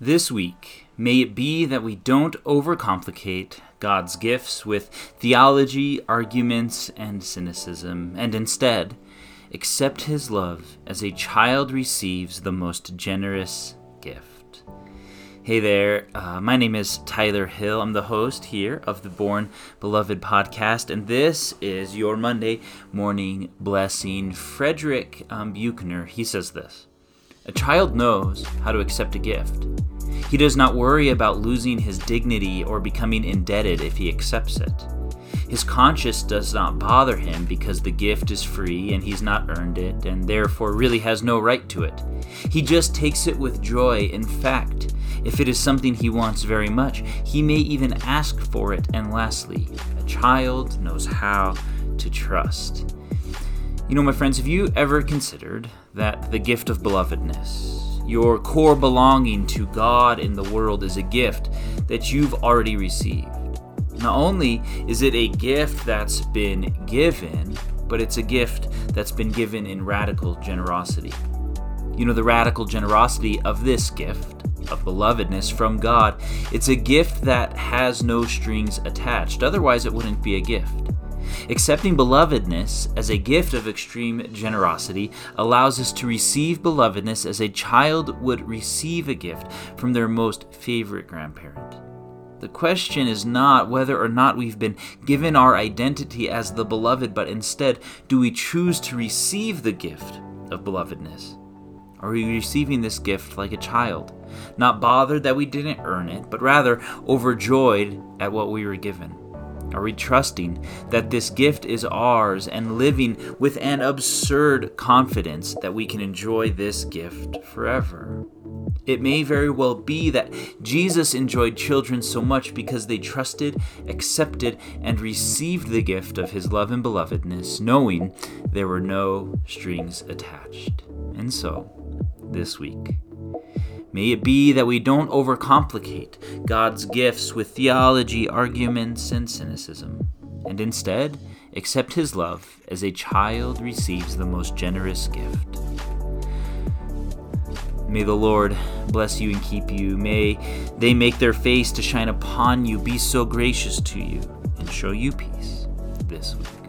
This week, may it be that we don't overcomplicate God's gifts with theology, arguments, and cynicism, and instead accept His love as a child receives the most generous gift. Hey there, uh, my name is Tyler Hill. I'm the host here of the Born Beloved podcast, and this is your Monday morning blessing. Frederick um, Buechner, he says this A child knows how to accept a gift. He does not worry about losing his dignity or becoming indebted if he accepts it. His conscience does not bother him because the gift is free and he's not earned it and therefore really has no right to it. He just takes it with joy. In fact, if it is something he wants very much, he may even ask for it. And lastly, a child knows how to trust. You know, my friends, have you ever considered that the gift of belovedness, your core belonging to God in the world is a gift that you've already received. Not only is it a gift that's been given, but it's a gift that's been given in radical generosity. You know, the radical generosity of this gift of belovedness from God, it's a gift that has no strings attached. Otherwise, it wouldn't be a gift. Accepting belovedness as a gift of extreme generosity allows us to receive belovedness as a child would receive a gift from their most favorite grandparent. The question is not whether or not we've been given our identity as the beloved, but instead, do we choose to receive the gift of belovedness? Are we receiving this gift like a child, not bothered that we didn't earn it, but rather overjoyed at what we were given? Are we trusting that this gift is ours and living with an absurd confidence that we can enjoy this gift forever? It may very well be that Jesus enjoyed children so much because they trusted, accepted, and received the gift of his love and belovedness, knowing there were no strings attached. And so, this week, May it be that we don't overcomplicate God's gifts with theology, arguments, and cynicism, and instead accept His love as a child receives the most generous gift. May the Lord bless you and keep you. May they make their face to shine upon you, be so gracious to you, and show you peace this week.